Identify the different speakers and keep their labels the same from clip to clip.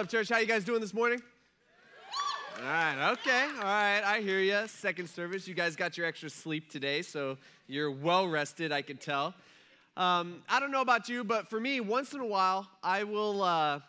Speaker 1: Up, church? How you guys doing this morning? All right, okay, all right, I hear you. Second service, you guys got your extra sleep today, so you're well rested, I can tell. Um, I don't know about you, but for me, once in a while, I will. Uh,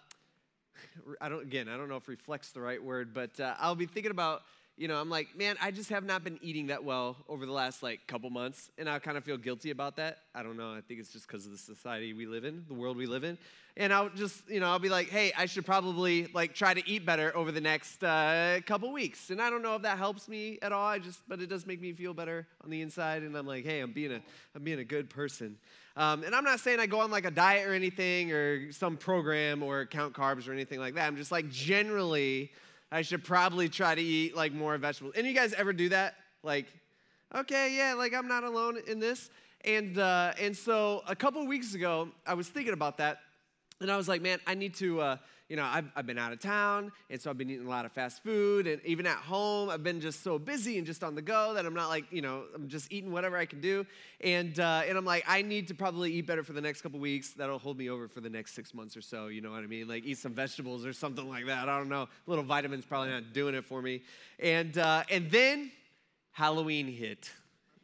Speaker 1: I don't. Again, I don't know if "reflects" the right word, but uh, I'll be thinking about you know, I'm like, man, I just have not been eating that well over the last like couple months, and I kind of feel guilty about that. I don't know. I think it's just because of the society we live in, the world we live in, and I'll just, you know, I'll be like, hey, I should probably like try to eat better over the next uh, couple weeks, and I don't know if that helps me at all. I just, but it does make me feel better on the inside, and I'm like, hey, I'm being a, I'm being a good person. Um, and I'm not saying I go on like a diet or anything, or some program, or count carbs or anything like that. I'm just like generally I should probably try to eat like more vegetables. Any of you guys ever do that? Like, okay, yeah, like I'm not alone in this. And uh, and so a couple weeks ago, I was thinking about that, and I was like, man, I need to. Uh, you know, I've, I've been out of town, and so I've been eating a lot of fast food, and even at home, I've been just so busy and just on the go that I'm not like, you know, I'm just eating whatever I can do, and uh, and I'm like, I need to probably eat better for the next couple weeks. That'll hold me over for the next six months or so. You know what I mean? Like eat some vegetables or something like that. I don't know. Little vitamins probably not doing it for me, and uh, and then Halloween hit,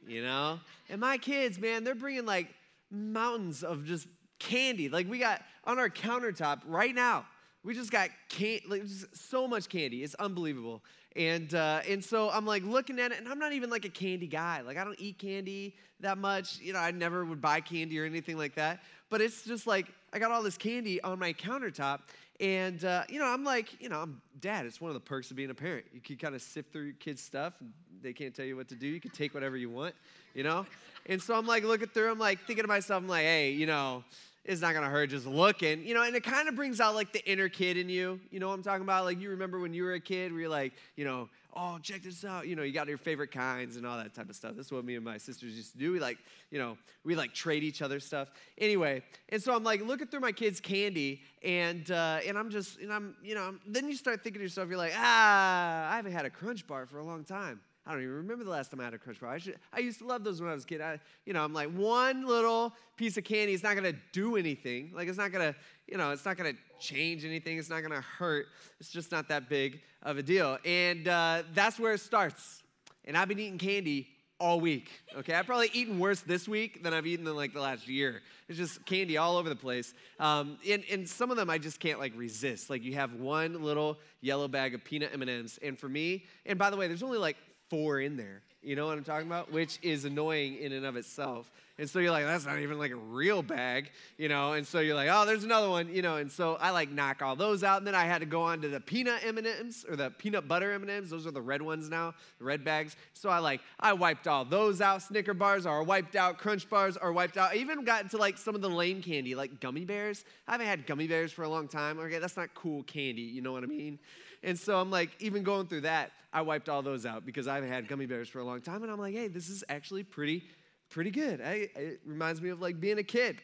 Speaker 1: you know, and my kids, man, they're bringing like mountains of just candy. Like we got on our countertop right now we just got can- like, just so much candy. It's unbelievable. And, uh, and so I'm like looking at it, and I'm not even like a candy guy. Like, I don't eat candy that much. You know, I never would buy candy or anything like that. But it's just like, I got all this candy on my countertop. And, uh, you know, I'm like, you know, I'm dad. It's one of the perks of being a parent. You can kind of sift through your kids' stuff. They can't tell you what to do. You can take whatever you want, you know? And so I'm like looking through, I'm like thinking to myself, I'm like, hey, you know, it's not gonna hurt just looking, you know, and it kind of brings out like the inner kid in you. You know what I'm talking about? Like you remember when you were a kid where you're like, you know, oh, check this out. You know, you got your favorite kinds and all that type of stuff. That's what me and my sisters used to do. We like, you know, we like trade each other stuff. Anyway, and so I'm like looking through my kids' candy, and uh, and I'm just, and I'm, you know, then you start thinking to yourself, you're like, ah, I haven't had a Crunch Bar for a long time. I don't even remember the last time I had a Crunch Bar. I, should, I used to love those when I was a kid. I, you know, I'm like, one little piece of candy is not gonna do anything. Like, it's not gonna, you know, it's not gonna change anything. It's not gonna hurt. It's just not that big of a deal. And uh, that's where it starts. And I've been eating candy all week. Okay, I've probably eaten worse this week than I've eaten in like the last year. It's just candy all over the place. Um, and, and some of them I just can't like resist. Like you have one little yellow bag of peanut M&Ms, and for me, and by the way, there's only like four in there. You know what I'm talking about? Which is annoying in and of itself. And so you're like, that's not even like a real bag, you know? And so you're like, oh, there's another one, you know? And so I like knock all those out. And then I had to go on to the peanut M&Ms or the peanut butter M&Ms. Those are the red ones now, the red bags. So I like, I wiped all those out. Snicker bars are wiped out. Crunch bars are wiped out. I even got into like some of the lame candy, like gummy bears. I haven't had gummy bears for a long time. Okay, that's not cool candy, you know what I mean? And so I'm like, even going through that, I wiped all those out because I've had gummy bears for a long time. And I'm like, hey, this is actually pretty, pretty good. I, it reminds me of like being a kid.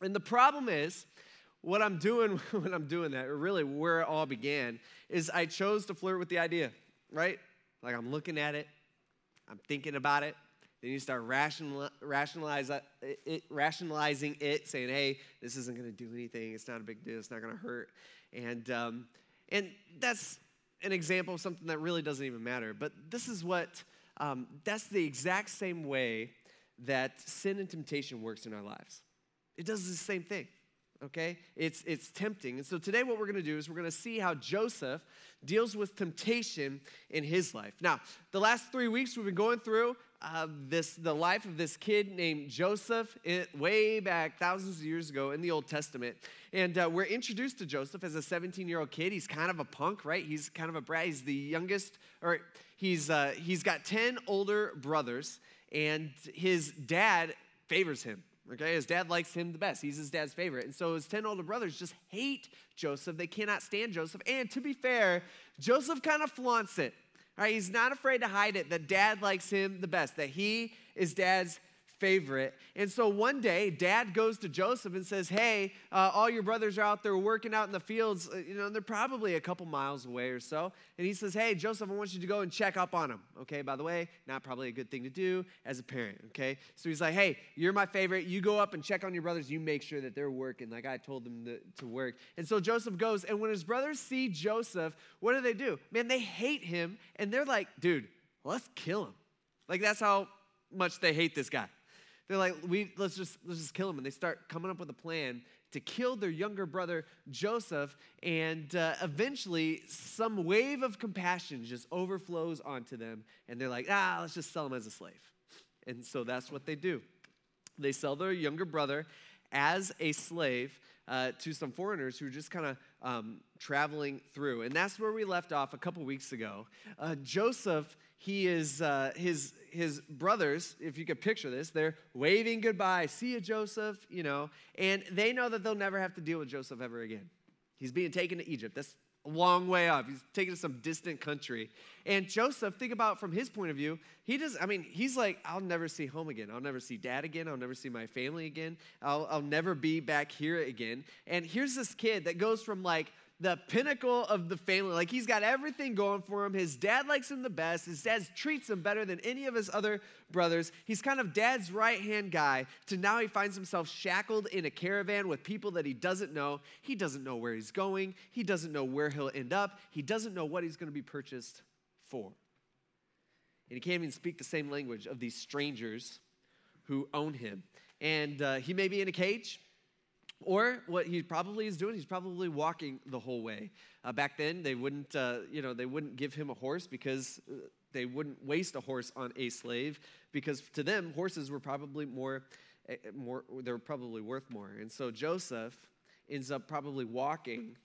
Speaker 1: And the problem is, what I'm doing when I'm doing that, or really where it all began, is I chose to flirt with the idea, right? Like I'm looking at it, I'm thinking about it. Then you start rational, rationalize it, rationalizing it, saying, hey, this isn't going to do anything. It's not a big deal. It's not going to hurt. And um, and that's an example of something that really doesn't even matter. But this is what, um, that's the exact same way that sin and temptation works in our lives. It does the same thing, okay? It's, it's tempting. And so today, what we're gonna do is we're gonna see how Joseph deals with temptation in his life. Now, the last three weeks we've been going through uh, this the life of this kid named Joseph it, way back thousands of years ago in the Old Testament. And uh, we're introduced to Joseph as a 17 year old kid. He's kind of a punk, right? He's kind of a brat. He's the youngest, or he's, uh, he's got 10 older brothers, and his dad favors him. Okay, his dad likes him the best. He's his dad's favorite. And so his 10 older brothers just hate Joseph. They cannot stand Joseph. And to be fair, Joseph kind of flaunts it. He's not afraid to hide it. That dad likes him the best, that he is dad's favorite. And so one day, dad goes to Joseph and says, Hey, uh, all your brothers are out there working out in the fields. Uh, you know, they're probably a couple miles away or so. And he says, Hey, Joseph, I want you to go and check up on them. Okay, by the way, not probably a good thing to do as a parent. Okay, so he's like, Hey, you're my favorite. You go up and check on your brothers. You make sure that they're working like I told them to, to work. And so Joseph goes, and when his brothers see Joseph, what do they do? Man, they hate him and they're like, Dude, let's kill him. Like, that's how much they hate this guy. They're like, we, let's, just, let's just kill him. And they start coming up with a plan to kill their younger brother Joseph. And uh, eventually, some wave of compassion just overflows onto them. And they're like, ah, let's just sell him as a slave. And so that's what they do. They sell their younger brother as a slave uh, to some foreigners who are just kind of um, traveling through. And that's where we left off a couple weeks ago. Uh, Joseph, he is, uh, his, his brothers, if you could picture this, they're waving goodbye. See you, Joseph, you know, and they know that they'll never have to deal with Joseph ever again. He's being taken to Egypt. That's long way off. He's taken to some distant country. And Joseph, think about from his point of view, he does, I mean, he's like, I'll never see home again. I'll never see dad again. I'll never see my family again. I'll, I'll never be back here again. And here's this kid that goes from like the pinnacle of the family. Like he's got everything going for him. His dad likes him the best. His dad treats him better than any of his other brothers. He's kind of dad's right hand guy to now he finds himself shackled in a caravan with people that he doesn't know. He doesn't know where he's going. He doesn't know where he'll end up. He doesn't know what he's going to be purchased for. And he can't even speak the same language of these strangers who own him. And uh, he may be in a cage. Or what he probably is doing, he's probably walking the whole way. Uh, back then, they wouldn't, uh, you know, they wouldn't give him a horse because uh, they wouldn't waste a horse on a slave because to them, horses were probably more, eh, eh, more they were probably worth more. And so Joseph ends up probably walking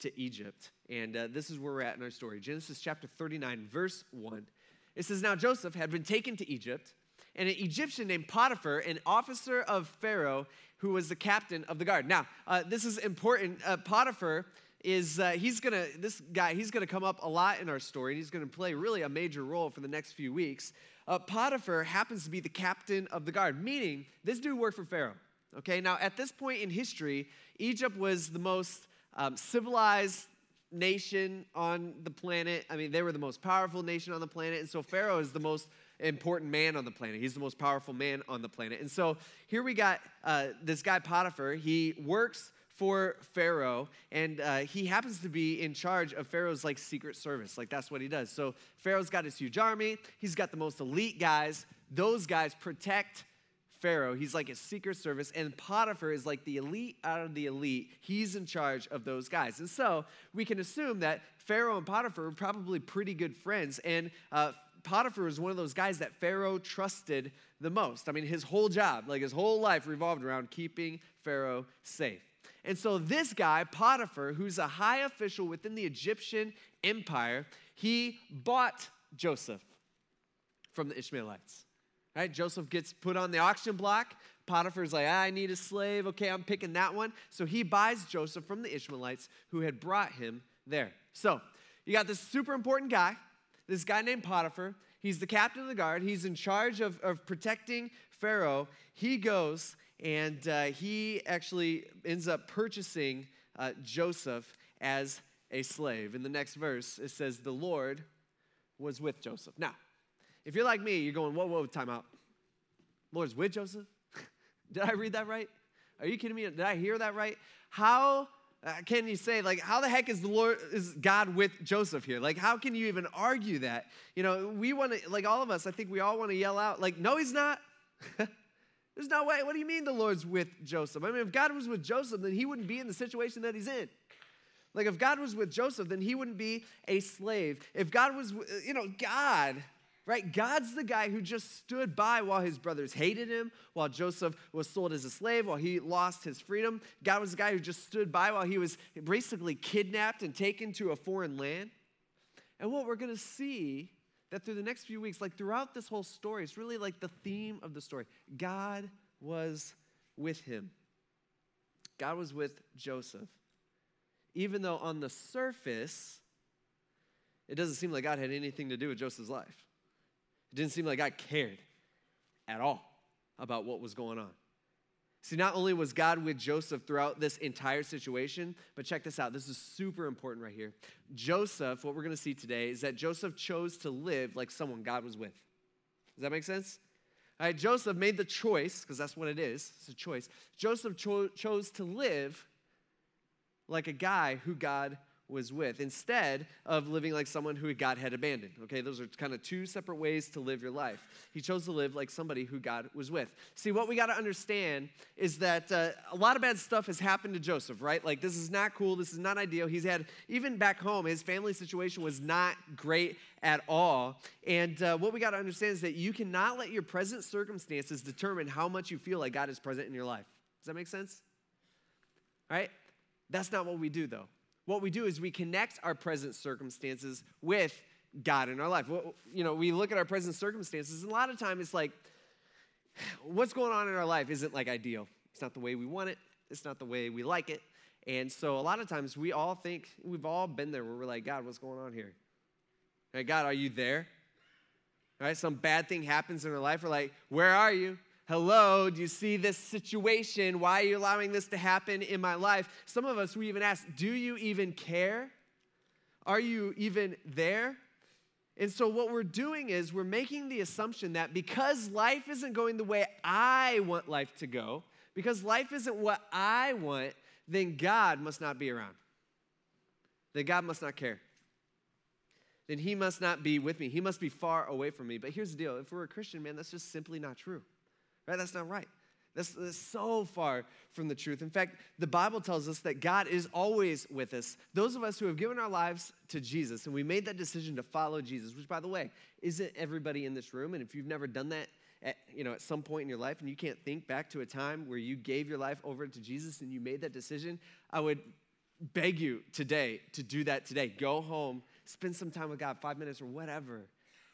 Speaker 1: to Egypt. And uh, this is where we're at in our story. Genesis chapter 39, verse 1. It says, Now Joseph had been taken to Egypt, and an Egyptian named Potiphar, an officer of Pharaoh, who was the captain of the guard. Now, uh, this is important. Uh, Potiphar is uh, he's gonna this guy he's gonna come up a lot in our story and he's gonna play really a major role for the next few weeks uh, potiphar happens to be the captain of the guard meaning this dude worked for pharaoh okay now at this point in history egypt was the most um, civilized nation on the planet i mean they were the most powerful nation on the planet and so pharaoh is the most important man on the planet. He's the most powerful man on the planet. And so here we got uh, this guy, Potiphar. He works for Pharaoh, and uh, he happens to be in charge of Pharaoh's like secret service. Like that's what he does. So Pharaoh's got his huge army. He's got the most elite guys. Those guys protect Pharaoh. He's like his secret service, and Potiphar is like the elite out of the elite. He's in charge of those guys. And so we can assume that Pharaoh and Potiphar were probably pretty good friends. And uh, Potiphar was one of those guys that Pharaoh trusted the most. I mean, his whole job, like his whole life, revolved around keeping Pharaoh safe. And so, this guy, Potiphar, who's a high official within the Egyptian empire, he bought Joseph from the Ishmaelites. Right? Joseph gets put on the auction block. Potiphar's like, ah, I need a slave. Okay, I'm picking that one. So he buys Joseph from the Ishmaelites who had brought him there. So you got this super important guy this guy named Potiphar. He's the captain of the guard. He's in charge of, of protecting Pharaoh. He goes and uh, he actually ends up purchasing uh, Joseph as a slave. In the next verse, it says, The Lord was with Joseph. Now, if you're like me, you're going, Whoa, whoa, time out. Lord's with Joseph? Did I read that right? Are you kidding me? Did I hear that right? How uh, can you say like how the heck is the lord is god with joseph here? Like how can you even argue that? You know we want to like all of us i think we all want to yell out like no he's not. There's no way. What do you mean the lord's with joseph? I mean if god was with joseph then he wouldn't be in the situation that he's in. Like if god was with joseph then he wouldn't be a slave. If god was you know god right? God's the guy who just stood by while his brothers hated him, while Joseph was sold as a slave, while he lost his freedom. God was the guy who just stood by while he was basically kidnapped and taken to a foreign land. And what we're going to see that through the next few weeks, like throughout this whole story, it's really like the theme of the story. God was with him. God was with Joseph. Even though on the surface, it doesn't seem like God had anything to do with Joseph's life. It didn't seem like God cared at all. about what was going on. See, not only was God with Joseph throughout this entire situation, but check this out. This is super important right here. Joseph, what we're going to see today is that Joseph chose to live like someone God was with. Does that make sense? All right, Joseph made the choice, because that's what it is it's a choice. Joseph cho- chose to live like a guy who God was with instead of living like someone who God had abandoned. Okay, those are kind of two separate ways to live your life. He chose to live like somebody who God was with. See, what we got to understand is that uh, a lot of bad stuff has happened to Joseph, right? Like, this is not cool. This is not ideal. He's had, even back home, his family situation was not great at all. And uh, what we got to understand is that you cannot let your present circumstances determine how much you feel like God is present in your life. Does that make sense? Right? That's not what we do, though what we do is we connect our present circumstances with God in our life. You know, we look at our present circumstances, and a lot of time it's like, what's going on in our life isn't like ideal. It's not the way we want it, it's not the way we like it. And so a lot of times we all think, we've all been there where we're like, God, what's going on here? Right, God, are you there? Right? Some bad thing happens in our life. We're like, where are you? Hello, do you see this situation? Why are you allowing this to happen in my life? Some of us, we even ask, Do you even care? Are you even there? And so, what we're doing is we're making the assumption that because life isn't going the way I want life to go, because life isn't what I want, then God must not be around. Then God must not care. Then He must not be with me. He must be far away from me. But here's the deal if we're a Christian, man, that's just simply not true. Right? That's not right. That's, that's, so far from the truth. In fact, the Bible tells us that God is always with us. Those of us who have given our lives to Jesus and we made that decision to follow Jesus, which, by the way, isn't everybody in this room. And if you've never done that, at, you know, at some point in your life and you can't think back to a time where you gave your life over to Jesus and you made that decision, I would beg you today to do that today. Go home, spend some time with God, five minutes or whatever,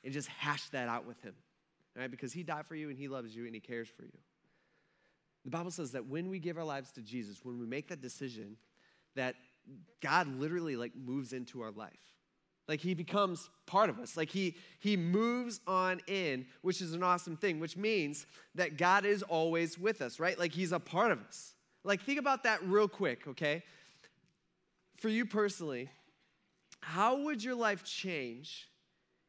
Speaker 1: and just hash that out with Him right? Because he died for you and he loves you and he cares for you. The Bible says that when we give our lives to Jesus, when we make that decision, that God literally like moves into our life. Like he becomes part of us. Like he he moves on in, which is an awesome thing, which means that God is always with us, right? Like he's a part of us. Like think about that real quick, okay? For you personally, how would your life change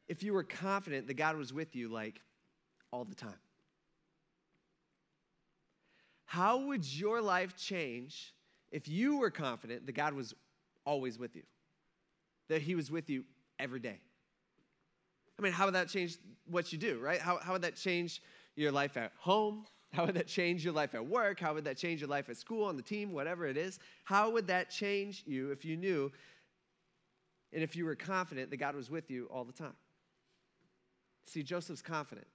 Speaker 1: if you were confident that God was with you like all the time. How would your life change if you were confident that God was always with you? That He was with you every day? I mean, how would that change what you do, right? How, how would that change your life at home? How would that change your life at work? How would that change your life at school, on the team, whatever it is? How would that change you if you knew and if you were confident that God was with you all the time? See, Joseph's confident.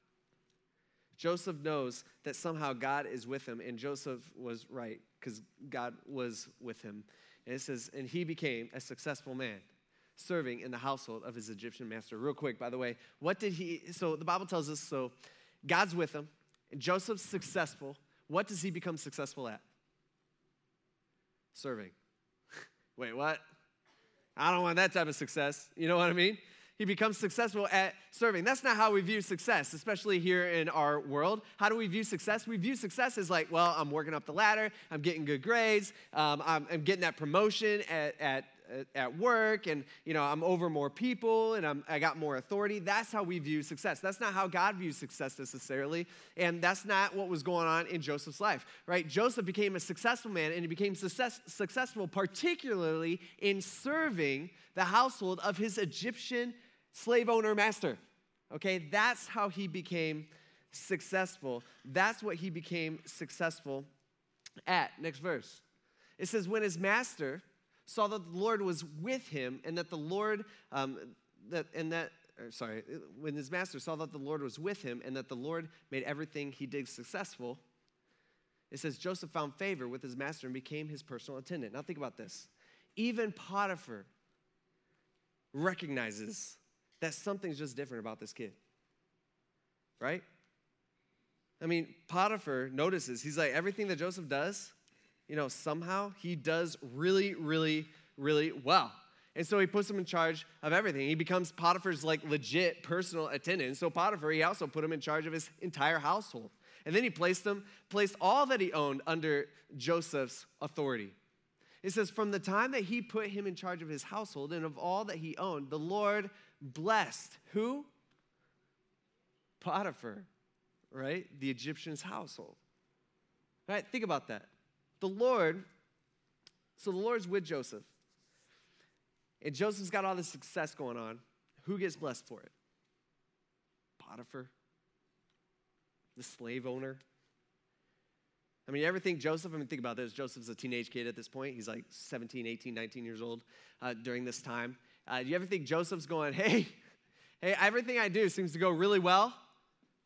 Speaker 1: Joseph knows that somehow God is with him, and Joseph was right because God was with him. And it says, and he became a successful man serving in the household of his Egyptian master. Real quick, by the way, what did he, so the Bible tells us, so God's with him, and Joseph's successful. What does he become successful at? Serving. Wait, what? I don't want that type of success. You know what I mean? He becomes successful at serving. That's not how we view success, especially here in our world. How do we view success? We view success as like, well, I'm working up the ladder, I'm getting good grades, um, I'm, I'm, getting that promotion at, at, at work, and you know, I'm over more people, and I'm, I got more authority. That's how we view success. That's not how God views success necessarily, and that's not what was going on in Joseph's life, right? Joseph became a successful man, and he became success, successful, particularly in serving the household of his Egyptian slave owner master. Okay, that's how he became successful. That's what he became successful at. Next verse. It says, When his master saw that the Lord was with him and that the Lord, um, that, and that, sorry, when his master saw that the Lord was with him and that the Lord made everything he did successful, it says Joseph found favor with his master and became his personal attendant. Now think about this. Even Potiphar recognizes that something's just different about this kid. Right? I mean, Potiphar notices, he's like, everything that Joseph does, you know, somehow he does really, really, really well. And so he puts him in charge of everything. He becomes Potiphar's like legit personal attendant. So Potiphar, he also put him in charge of his entire household. And then he placed them, placed all that he owned under Joseph's authority. It says, From the time that he put him in charge of his household and of all that he owned, the Lord blessed who? Potiphar, right? The Egyptian's household. Right? Think about that. The Lord, so the Lord's with Joseph. And Joseph's got all this success going on. Who gets blessed for it? Potiphar, the slave owner. I mean, you ever think Joseph? I mean, think about this. Joseph's a teenage kid at this point. He's like 17, 18, 19 years old uh, during this time. Uh, do you ever think Joseph's going, hey, hey, everything I do seems to go really well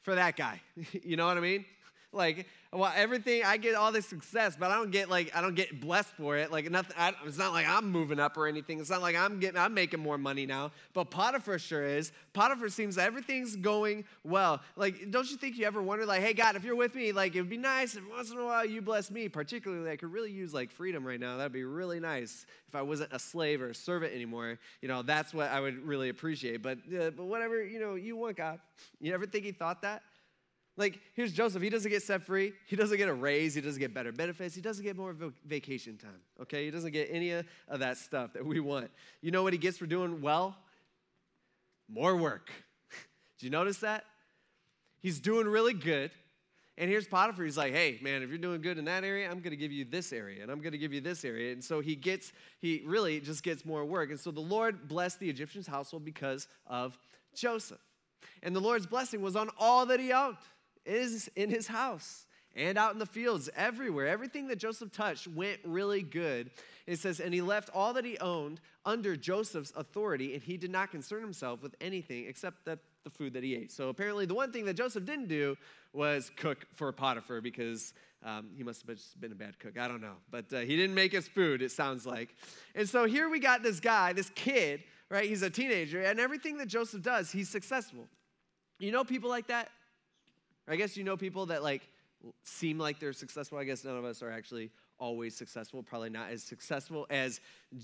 Speaker 1: for that guy? you know what I mean? Like, well, everything I get all this success, but I don't get like I don't get blessed for it. Like nothing. I, it's not like I'm moving up or anything. It's not like I'm getting I'm making more money now. But Potiphar sure is. Potiphar seems everything's going well. Like, don't you think you ever wonder, like, hey God, if you're with me, like it would be nice if once in a while you bless me. Particularly, I could really use like freedom right now. That'd be really nice if I wasn't a slave or a servant anymore. You know, that's what I would really appreciate. But uh, but whatever you know you want, God. You ever think He thought that? Like, here's Joseph. He doesn't get set free. He doesn't get a raise. He doesn't get better benefits. He doesn't get more vacation time, okay? He doesn't get any of that stuff that we want. You know what he gets for doing well? More work. Did you notice that? He's doing really good. And here's Potiphar. He's like, hey, man, if you're doing good in that area, I'm going to give you this area, and I'm going to give you this area. And so he gets, he really just gets more work. And so the Lord blessed the Egyptian's household because of Joseph. And the Lord's blessing was on all that he owned is in his house and out in the fields, everywhere. Everything that Joseph touched went really good. It says, and he left all that he owned under Joseph's authority, and he did not concern himself with anything except that the food that he ate. So apparently, the one thing that Joseph didn't do was cook for Potiphar because um, he must have been a bad cook. I don't know. But uh, he didn't make his food, it sounds like. And so here we got this guy, this kid, right? He's a teenager, and everything that Joseph does, he's successful. You know people like that? I guess you know people that like seem like they're successful. I guess none of us are actually always successful, probably not as successful as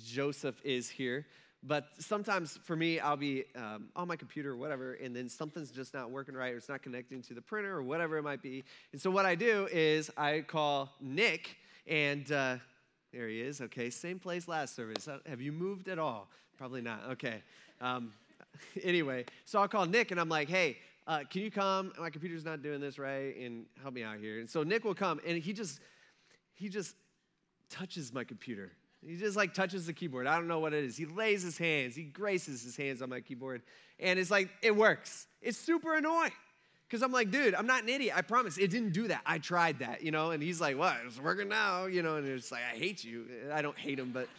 Speaker 1: Joseph is here. But sometimes for me, I'll be um, on my computer or whatever, and then something's just not working right or it's not connecting to the printer or whatever it might be. And so what I do is I call Nick, and uh, there he is. Okay, same place last service. Have you moved at all? Probably not. Okay. Um, anyway, so I'll call Nick and I'm like, hey, uh, can you come? My computer's not doing this right, and help me out here. And so Nick will come, and he just, he just touches my computer. He just like touches the keyboard. I don't know what it is. He lays his hands, he graces his hands on my keyboard, and it's like, it works. It's super annoying. Because I'm like, dude, I'm not an idiot. I promise. It didn't do that. I tried that, you know? And he's like, what? It's working now, you know? And it's like, I hate you. I don't hate him, but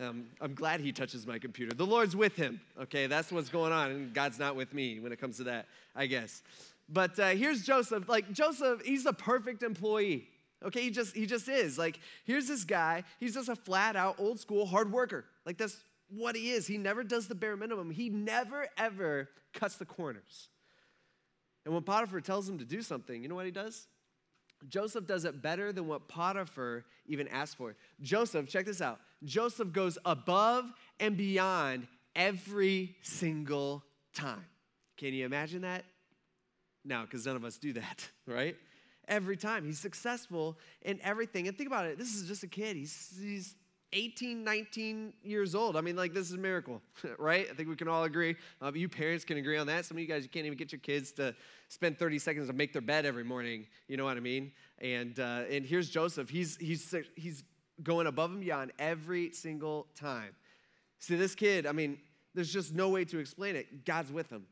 Speaker 1: um, I'm glad he touches my computer. The Lord's with him, okay? That's what's going on, and God's not with me when it comes to that, I guess. But uh, here's Joseph. Like, Joseph, he's the perfect employee. Okay, he just he just is. Like, here's this guy. He's just a flat out old school hard worker. Like that's what he is. He never does the bare minimum. He never ever cuts the corners. And when Potiphar tells him to do something, you know what he does? Joseph does it better than what Potiphar even asked for. Joseph, check this out. Joseph goes above and beyond every single time. Can you imagine that? No, because none of us do that, right? Every time. He's successful in everything. And think about it this is just a kid. He's, he's 18, 19 years old. I mean, like, this is a miracle, right? I think we can all agree. Um, you parents can agree on that. Some of you guys, you can't even get your kids to spend 30 seconds to make their bed every morning. You know what I mean? And, uh, and here's Joseph. He's, he's, he's going above and beyond every single time. See, this kid, I mean, there's just no way to explain it. God's with him.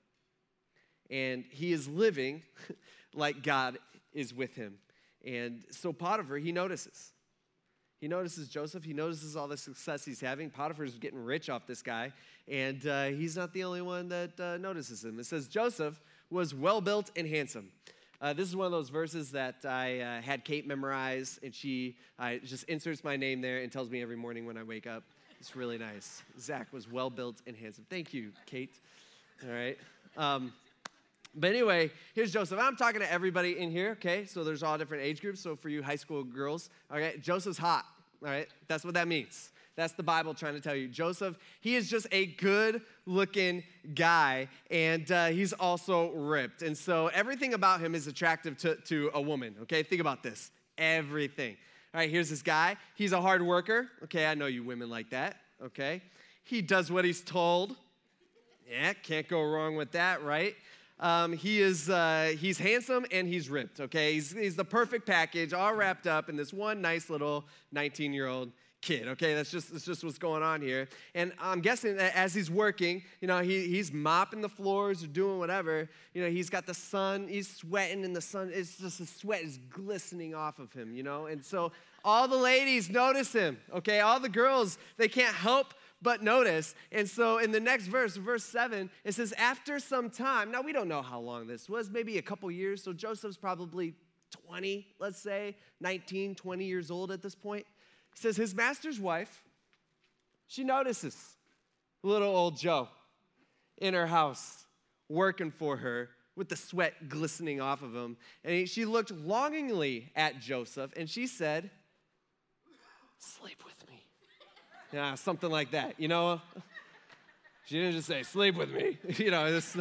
Speaker 1: And he is living like God is with him. And so Potiphar, he notices. He notices Joseph. He notices all the success he's having. Potiphar's getting rich off this guy, and uh, he's not the only one that uh, notices him. It says Joseph was well built and handsome. Uh, this is one of those verses that I uh, had Kate memorize, and she uh, just inserts my name there and tells me every morning when I wake up. It's really nice. Zach was well built and handsome. Thank you, Kate. All right. Um, but anyway, here's Joseph. I'm talking to everybody in here, okay? So there's all different age groups. So for you high school girls, okay, Joseph's hot all right? That's what that means. That's the Bible trying to tell you. Joseph, he is just a good looking guy, and uh, he's also ripped. And so everything about him is attractive to, to a woman, okay? Think about this everything. All right, here's this guy. He's a hard worker. Okay, I know you women like that, okay? He does what he's told. Yeah, can't go wrong with that, right? Um, he is uh, he's handsome and he's ripped. Okay, he's, he's the perfect package, all wrapped up in this one nice little 19 year old kid. Okay, that's just that's just what's going on here. And I'm guessing that as he's working, you know, he, he's mopping the floors or doing whatever. You know, he's got the sun, he's sweating, and the sun it's just the sweat is glistening off of him. You know, and so all the ladies notice him. Okay, all the girls they can't help but notice. And so in the next verse, verse 7, it says, After some time, now we don't know how long this was, maybe a couple years. So Joseph's probably 20, let's say, 19, 20 years old at this point. Says, His master's wife, she notices little old Joe in her house working for her with the sweat glistening off of him. And she looked longingly at Joseph and she said, Sleep with me. Yeah, something like that, you know? She didn't just say, sleep with me. you know, that's,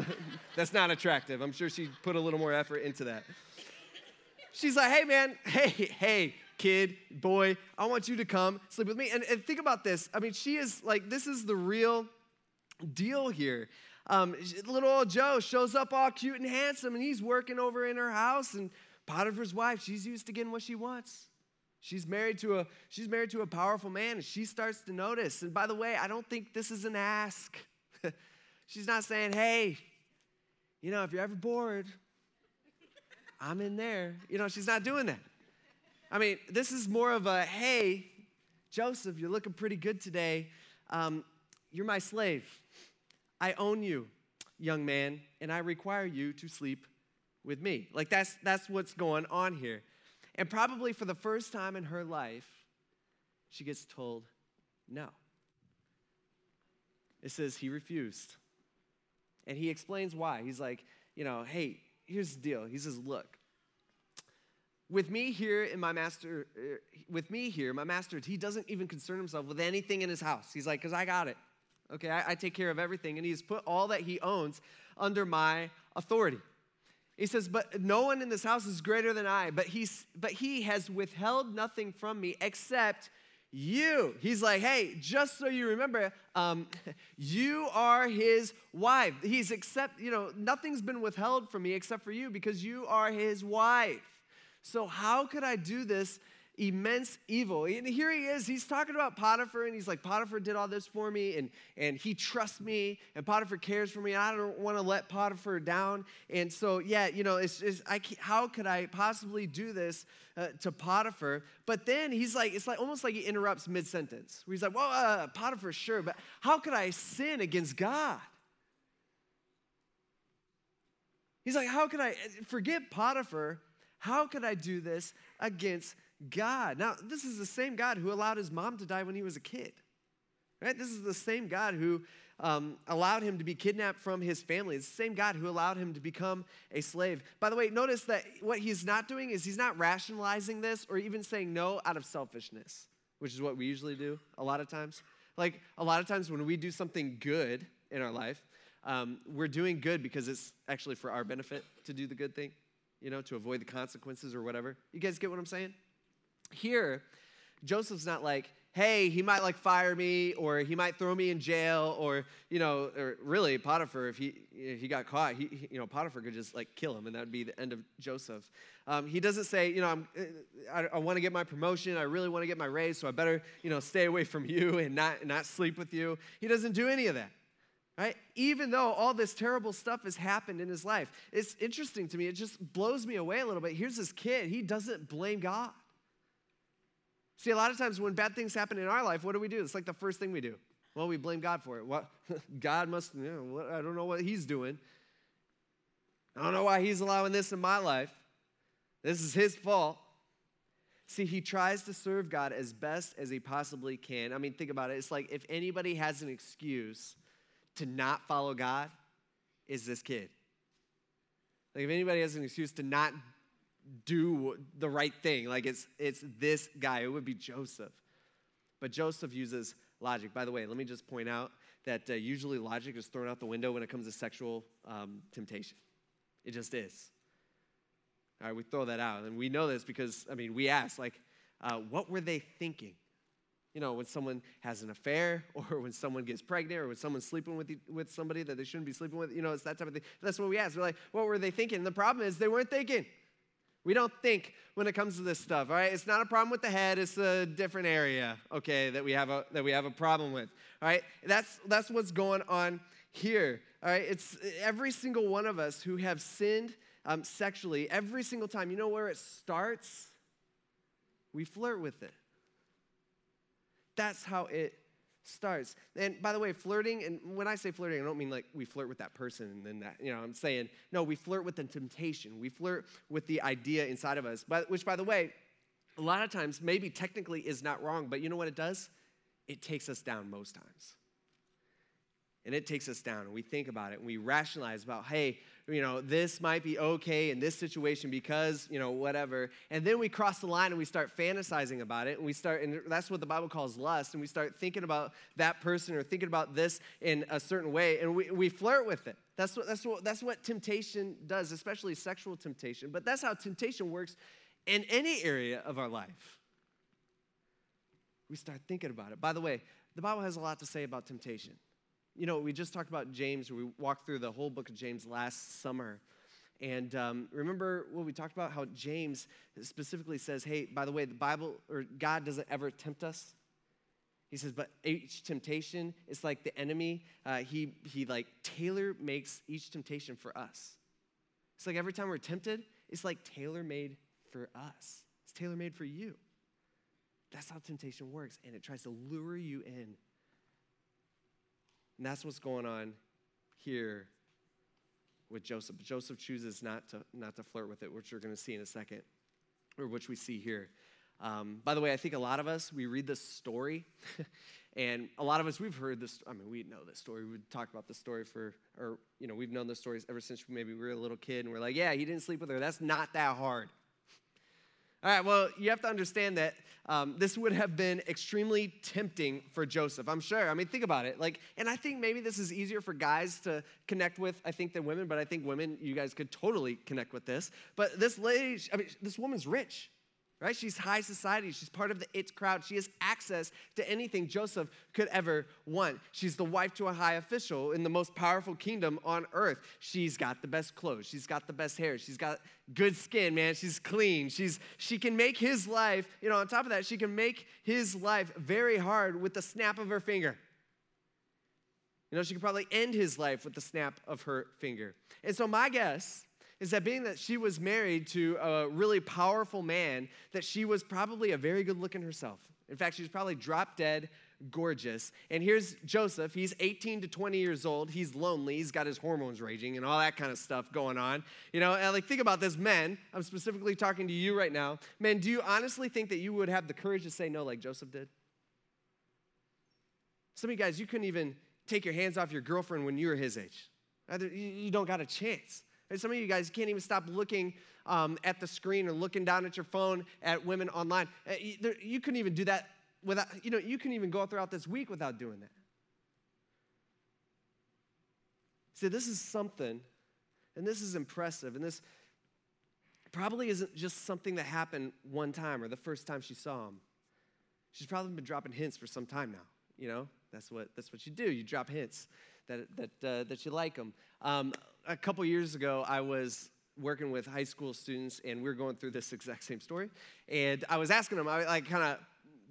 Speaker 1: that's not attractive. I'm sure she put a little more effort into that. She's like, hey, man, hey, hey, kid, boy, I want you to come sleep with me. And, and think about this. I mean, she is like, this is the real deal here. Um, little old Joe shows up all cute and handsome, and he's working over in her house. And Potiphar's wife, she's used to getting what she wants. She's married to a she's married to a powerful man and she starts to notice. And by the way, I don't think this is an ask. she's not saying, "Hey, you know, if you're ever bored, I'm in there." You know, she's not doing that. I mean, this is more of a, "Hey, Joseph, you're looking pretty good today. Um, you're my slave. I own you, young man, and I require you to sleep with me." Like that's that's what's going on here. And probably for the first time in her life, she gets told no. It says he refused. And he explains why. He's like, you know, hey, here's the deal. He says, look, with me here in my master, uh, with me here, my master, he doesn't even concern himself with anything in his house. He's like, because I got it. Okay, I, I take care of everything. And he's put all that he owns under my authority. He says, But no one in this house is greater than I, but, he's, but he has withheld nothing from me except you. He's like, Hey, just so you remember, um, you are his wife. He's except you know, nothing's been withheld from me except for you because you are his wife. So, how could I do this immense evil. And here he is, he's talking about Potiphar, and he's like, Potiphar did all this for me, and, and he trusts me, and Potiphar cares for me, and I don't want to let Potiphar down. And so, yeah, you know, it's, it's I how could I possibly do this uh, to Potiphar? But then he's like, it's like almost like he interrupts mid sentence, where he's like, well, uh, Potiphar, sure, but how could I sin against God? He's like, how could I forget Potiphar? How could I do this against God. Now, this is the same God who allowed his mom to die when he was a kid. Right? This is the same God who um, allowed him to be kidnapped from his family. It's the same God who allowed him to become a slave. By the way, notice that what he's not doing is he's not rationalizing this or even saying no out of selfishness, which is what we usually do a lot of times. Like a lot of times when we do something good in our life, um, we're doing good because it's actually for our benefit to do the good thing, you know, to avoid the consequences or whatever. You guys get what I'm saying? Here, Joseph's not like, hey, he might like fire me or he might throw me in jail or, you know, or really Potiphar, if he, if he got caught, he, you know, Potiphar could just like kill him and that would be the end of Joseph. Um, he doesn't say, you know, I'm, I, I want to get my promotion. I really want to get my raise, so I better, you know, stay away from you and not, not sleep with you. He doesn't do any of that. Right? Even though all this terrible stuff has happened in his life, it's interesting to me. It just blows me away a little bit. Here's this kid, he doesn't blame God. See, a lot of times when bad things happen in our life, what do we do? It's like the first thing we do. Well, we blame God for it. What? God must, you know, I don't know what He's doing. I don't know why He's allowing this in my life. This is His fault. See, he tries to serve God as best as he possibly can. I mean, think about it. It's like if anybody has an excuse to not follow God, is this kid. Like if anybody has an excuse to not do the right thing. Like it's, it's this guy. It would be Joseph. But Joseph uses logic. By the way, let me just point out that uh, usually logic is thrown out the window when it comes to sexual um, temptation. It just is. All right, we throw that out. And we know this because, I mean, we ask, like, uh, what were they thinking? You know, when someone has an affair, or when someone gets pregnant, or when someone's sleeping with, with somebody that they shouldn't be sleeping with, you know, it's that type of thing. That's what we ask. We're like, what were they thinking? And the problem is they weren't thinking. We don't think when it comes to this stuff, all right? It's not a problem with the head, it's a different area, okay, that we have a, that we have a problem with, all right? That's, that's what's going on here, all right? It's every single one of us who have sinned um, sexually, every single time, you know where it starts? We flirt with it. That's how it starts. And by the way, flirting, and when I say flirting, I don't mean like we flirt with that person and then that, you know, I'm saying, no, we flirt with the temptation. We flirt with the idea inside of us, but, which, by the way, a lot of times maybe technically is not wrong, but you know what it does? It takes us down most times and it takes us down and we think about it and we rationalize about hey you know this might be okay in this situation because you know whatever. And then we cross the line and we start fantasizing about it and we start and that's what the bible calls lust and we start thinking about that person or thinking about this in a certain way and we, we flirt with it. That's what that's what that's what temptation does especially sexual temptation but that's how temptation works in any area of our life. We start thinking about it. By the way the bible has a lot to say about temptation you know, we just talked about James. We walked through the whole book of James last summer. And um, remember what we talked about? How James specifically says, hey, by the way, the Bible or God doesn't ever tempt us. He says, but each temptation is like the enemy. Uh, he, he like tailor makes each temptation for us. It's like every time we're tempted, it's like tailor made for us. It's tailor made for you. That's how temptation works. And it tries to lure you in and that's what's going on here with Joseph. Joseph chooses not to, not to flirt with it, which we're going to see in a second, or which we see here. Um, by the way, I think a lot of us, we read this story, and a lot of us, we've heard this. I mean, we know this story. We've talked about this story for, or, you know, we've known this story ever since maybe we were a little kid, and we're like, yeah, he didn't sleep with her. That's not that hard. All right, well, you have to understand that um, this would have been extremely tempting for Joseph, I'm sure. I mean, think about it. Like, and I think maybe this is easier for guys to connect with, I think, than women, but I think women, you guys could totally connect with this. But this lady, I mean, this woman's rich right? She's high society. She's part of the it crowd. She has access to anything Joseph could ever want. She's the wife to a high official in the most powerful kingdom on earth. She's got the best clothes. She's got the best hair. She's got good skin, man. She's clean. She's she can make his life, you know, on top of that, she can make his life very hard with the snap of her finger. You know, she could probably end his life with the snap of her finger. And so my guess is that being that she was married to a really powerful man, that she was probably a very good looking herself. In fact, she was probably drop dead gorgeous. And here's Joseph. He's 18 to 20 years old. He's lonely. He's got his hormones raging and all that kind of stuff going on. You know, and like think about this, men. I'm specifically talking to you right now. Men, do you honestly think that you would have the courage to say no like Joseph did? Some of you guys, you couldn't even take your hands off your girlfriend when you were his age. You don't got a chance. And some of you guys can't even stop looking um, at the screen or looking down at your phone at women online. Uh, you, couldn't even do that without, you know, you couldn't even go throughout this week without doing that. See, this is something, and this is impressive, and this probably isn't just something that happened one time or the first time she saw him. She's probably been dropping hints for some time now. You know, that's what that's what you do. You drop hints that that uh, that you like them. Um, a couple years ago, I was working with high school students, and we were going through this exact same story. And I was asking them, I like kind of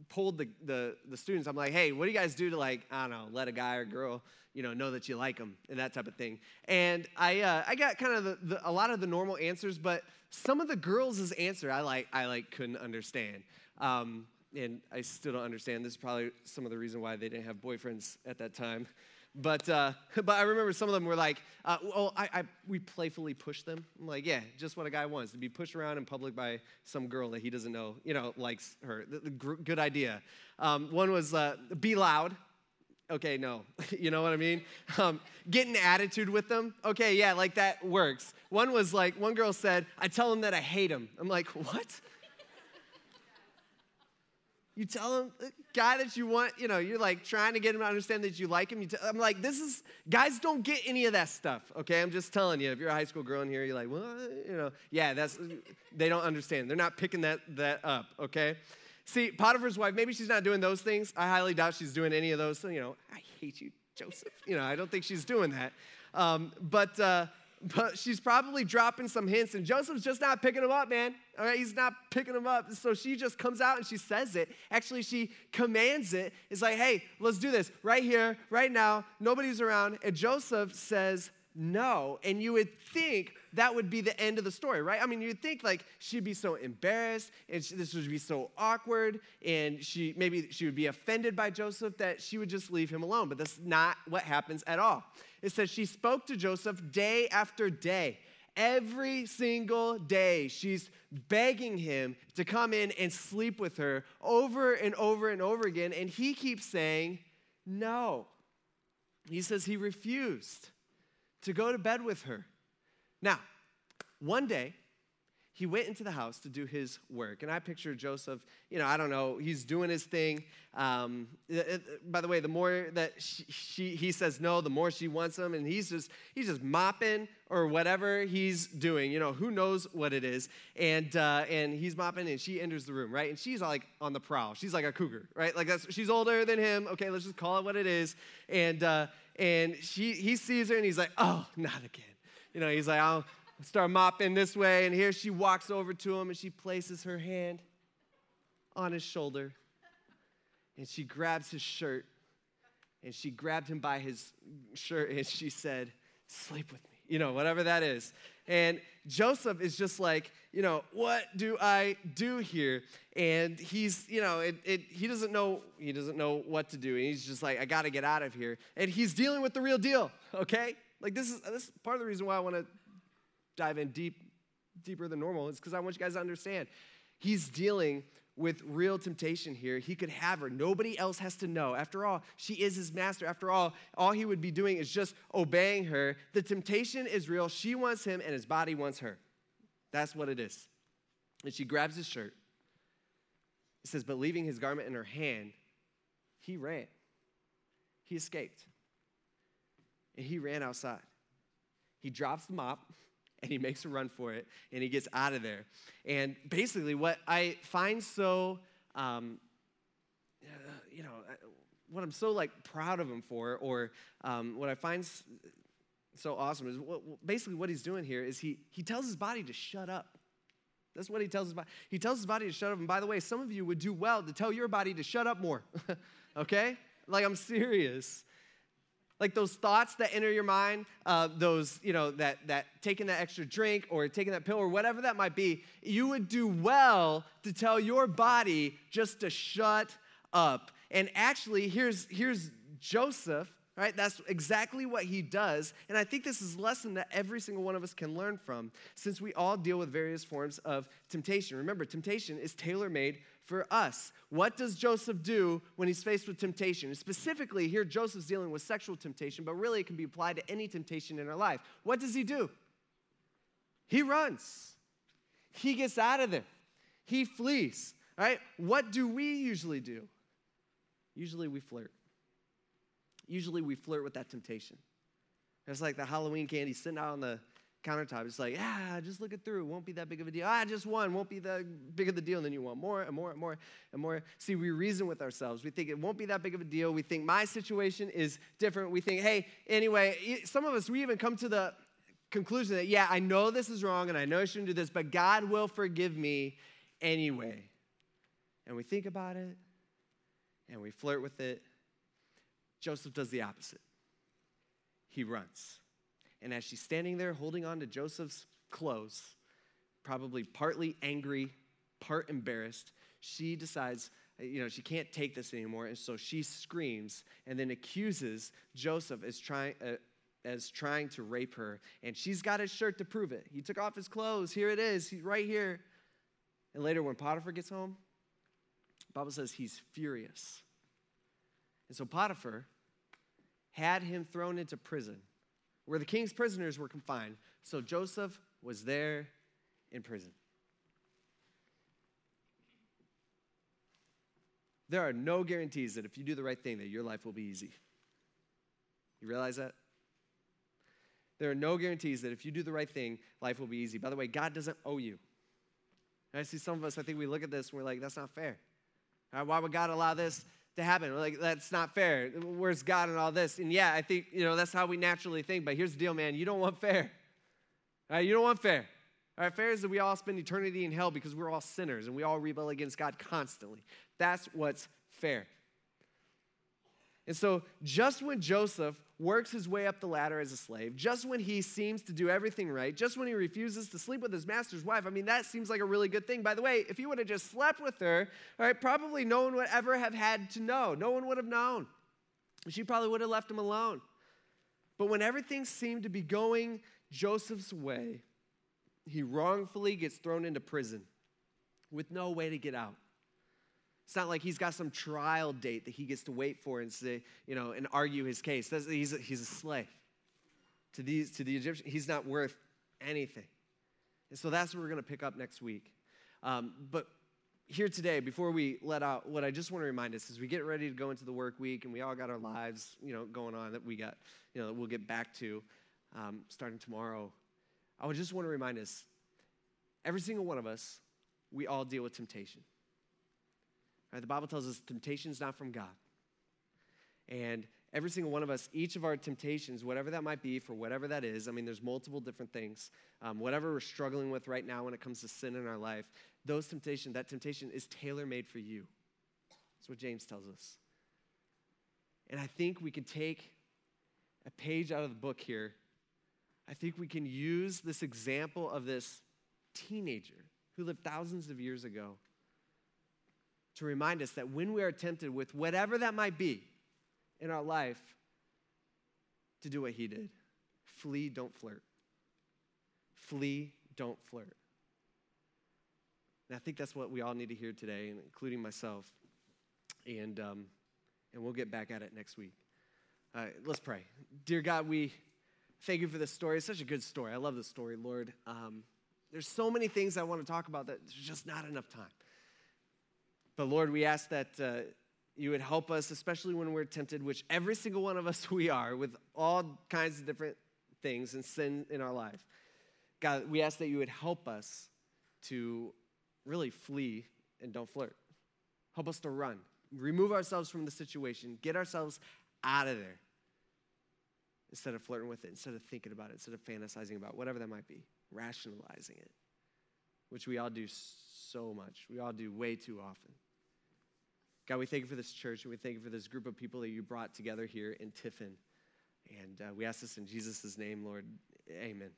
Speaker 1: pulled the, the, the students. I'm like, hey, what do you guys do to like, I don't know, let a guy or girl, you know, know that you like them and that type of thing. And I, uh, I got kind of the, the, a lot of the normal answers, but some of the girls' answer I like, I like couldn't understand. Um, and I still don't understand. This is probably some of the reason why they didn't have boyfriends at that time. But, uh, but I remember some of them were like, uh, well, I, I, we playfully pushed them. I'm like, yeah, just what a guy wants to be pushed around in public by some girl that he doesn't know, you know, likes her. The, the gr- good idea. Um, one was uh, be loud. Okay, no, you know what I mean? Um, get an attitude with them. Okay, yeah, like that works. One was like, one girl said, I tell him that I hate him. I'm like, what? You tell him, guy that you want, you know, you're like trying to get him to understand that you like him. You I'm like, this is, guys don't get any of that stuff, okay? I'm just telling you. If you're a high school girl in here, you're like, well, you know, yeah, that's, they don't understand. They're not picking that, that up, okay? See, Potiphar's wife, maybe she's not doing those things. I highly doubt she's doing any of those. So, you know, I hate you, Joseph. You know, I don't think she's doing that. Um, but, uh, but she's probably dropping some hints, and Joseph's just not picking them up, man. All right, he's not picking them up. So she just comes out and she says it. Actually, she commands it. It's like, hey, let's do this right here, right now. Nobody's around. And Joseph says, no. And you would think that would be the end of the story, right? I mean, you'd think like she'd be so embarrassed and she, this would be so awkward and she maybe she would be offended by Joseph that she would just leave him alone. But that's not what happens at all. It says she spoke to Joseph day after day. Every single day, she's begging him to come in and sleep with her over and over and over again. And he keeps saying, no. He says he refused to go to bed with her. Now, one day, he went into the house to do his work. And I picture Joseph, you know, I don't know, he's doing his thing. Um, it, by the way, the more that she, she, he says no, the more she wants him. And he's just, he's just mopping or whatever he's doing. You know, who knows what it is. And, uh, and he's mopping and she enters the room, right? And she's like on the prowl. She's like a cougar, right? Like that's, she's older than him. Okay, let's just call it what it is. And, uh, and she, he sees her and he's like, oh, not again. You know, he's like, I'll start mopping this way. And here she walks over to him and she places her hand on his shoulder and she grabs his shirt and she grabbed him by his shirt and she said, Sleep with me, you know, whatever that is. And Joseph is just like, you know, what do I do here? And he's, you know, it, it, he doesn't know, he doesn't know what to do. And he's just like, I got to get out of here. And he's dealing with the real deal, okay? Like this is, this is part of the reason why I want to dive in deep, deeper than normal is because I want you guys to understand. He's dealing with real temptation here. He could have her. Nobody else has to know. After all, she is his master. After all, all he would be doing is just obeying her. The temptation is real. She wants him, and his body wants her. That's what it is. And she grabs his shirt. It says, but leaving his garment in her hand, he ran. He escaped. And he ran outside. He drops the mop and he makes a run for it and he gets out of there. And basically, what I find so, um, you know, what I'm so like proud of him for, or um, what I find so awesome is what, basically what he's doing here is he, he tells his body to shut up. That's what he tells his body. He tells his body to shut up. And by the way, some of you would do well to tell your body to shut up more. okay? Like I'm serious like those thoughts that enter your mind, uh, those, you know, that, that taking that extra drink or taking that pill or whatever that might be, you would do well to tell your body just to shut up. And actually, here's, here's Joseph, right? That's exactly what he does. And I think this is a lesson that every single one of us can learn from since we all deal with various forms of temptation. Remember, temptation is tailor made for us. What does Joseph do when he's faced with temptation? Specifically, here Joseph's dealing with sexual temptation, but really it can be applied to any temptation in our life. What does he do? He runs. He gets out of there. He flees. Right? What do we usually do? Usually we flirt. Usually we flirt with that temptation. It's like the Halloween candy sitting out on the countertop. It's like, ah, just look it through. It won't be that big of a deal. Ah, just one won't be that big of the deal. And then you want more and more and more and more. See, we reason with ourselves. We think it won't be that big of a deal. We think my situation is different. We think, hey, anyway, some of us, we even come to the conclusion that, yeah, I know this is wrong and I know I shouldn't do this, but God will forgive me anyway. And we think about it and we flirt with it. Joseph does the opposite. He runs. And as she's standing there holding on to Joseph's clothes, probably partly angry, part embarrassed, she decides, you know, she can't take this anymore. And so she screams and then accuses Joseph as trying, uh, as trying to rape her. And she's got his shirt to prove it. He took off his clothes. Here it is. He's right here. And later, when Potiphar gets home, Bible says he's furious. And so Potiphar had him thrown into prison where the king's prisoners were confined. So Joseph was there in prison. there are no guarantees that if you do the right thing, that your life will be easy. You realize that? There are no guarantees that if you do the right thing, life will be easy. By the way, God doesn't owe you. And I see some of us, I think we look at this and we're like, that's not fair. Why would God allow this to happen? We're like, that's not fair. Where's God in all this? And yeah, I think, you know, that's how we naturally think. But here's the deal, man. You don't want fair. Right? You don't want fair. All right, fair is that we all spend eternity in hell because we're all sinners and we all rebel against God constantly. That's what's fair. And so, just when Joseph works his way up the ladder as a slave, just when he seems to do everything right, just when he refuses to sleep with his master's wife, I mean, that seems like a really good thing. By the way, if he would have just slept with her, all right, probably no one would ever have had to know. No one would have known. She probably would have left him alone. But when everything seemed to be going Joseph's way, he wrongfully gets thrown into prison with no way to get out. It's not like he's got some trial date that he gets to wait for and say, you know, and argue his case. That's, he's, a, he's a slave. To, these, to the Egyptians, he's not worth anything. And so that's what we're going to pick up next week. Um, but here today, before we let out, what I just want to remind us is we get ready to go into the work week, and we all got our lives, you know, going on that we got, you know, that we'll get back to um, starting tomorrow. I would just want to remind us, every single one of us, we all deal with temptation. Right? The Bible tells us temptation is not from God. And every single one of us, each of our temptations, whatever that might be, for whatever that is, I mean, there's multiple different things. Um, whatever we're struggling with right now when it comes to sin in our life, those temptation, that temptation is tailor made for you. That's what James tells us. And I think we can take a page out of the book here. I think we can use this example of this teenager who lived thousands of years ago to remind us that when we are tempted with whatever that might be in our life, to do what he did flee, don't flirt. Flee, don't flirt. And I think that's what we all need to hear today, including myself. And, um, and we'll get back at it next week. Uh, let's pray. Dear God, we thank you for this story. It's such a good story. I love this story, Lord. Um, there's so many things I want to talk about that there's just not enough time. But Lord, we ask that uh, you would help us, especially when we're tempted, which every single one of us we are, with all kinds of different things and sin in our life. God, we ask that you would help us to really flee and don't flirt. Help us to run, remove ourselves from the situation, get ourselves out of there instead of flirting with it, instead of thinking about it, instead of fantasizing about it, whatever that might be, rationalizing it, which we all do so much. We all do way too often. God, we thank you for this church and we thank you for this group of people that you brought together here in Tiffin. And uh, we ask this in Jesus' name, Lord. Amen.